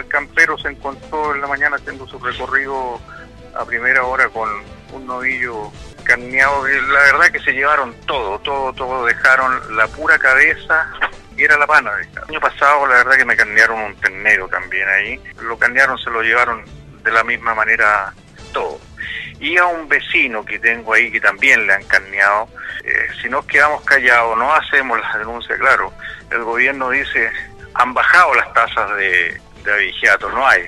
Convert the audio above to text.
el campero se encontró en la mañana haciendo su recorrido a primera hora con un novillo carneado. La verdad que se llevaron todo, todo, todo. Dejaron la pura cabeza y era la pana. El año pasado la verdad que me carnearon un ternero también ahí. Lo carnearon, se lo llevaron de la misma manera todo. Y a un vecino que tengo ahí que también le han carneado. Eh, si nos quedamos callados, no hacemos la denuncia, claro. El gobierno dice, han bajado las tasas de, de abigeato, no hay.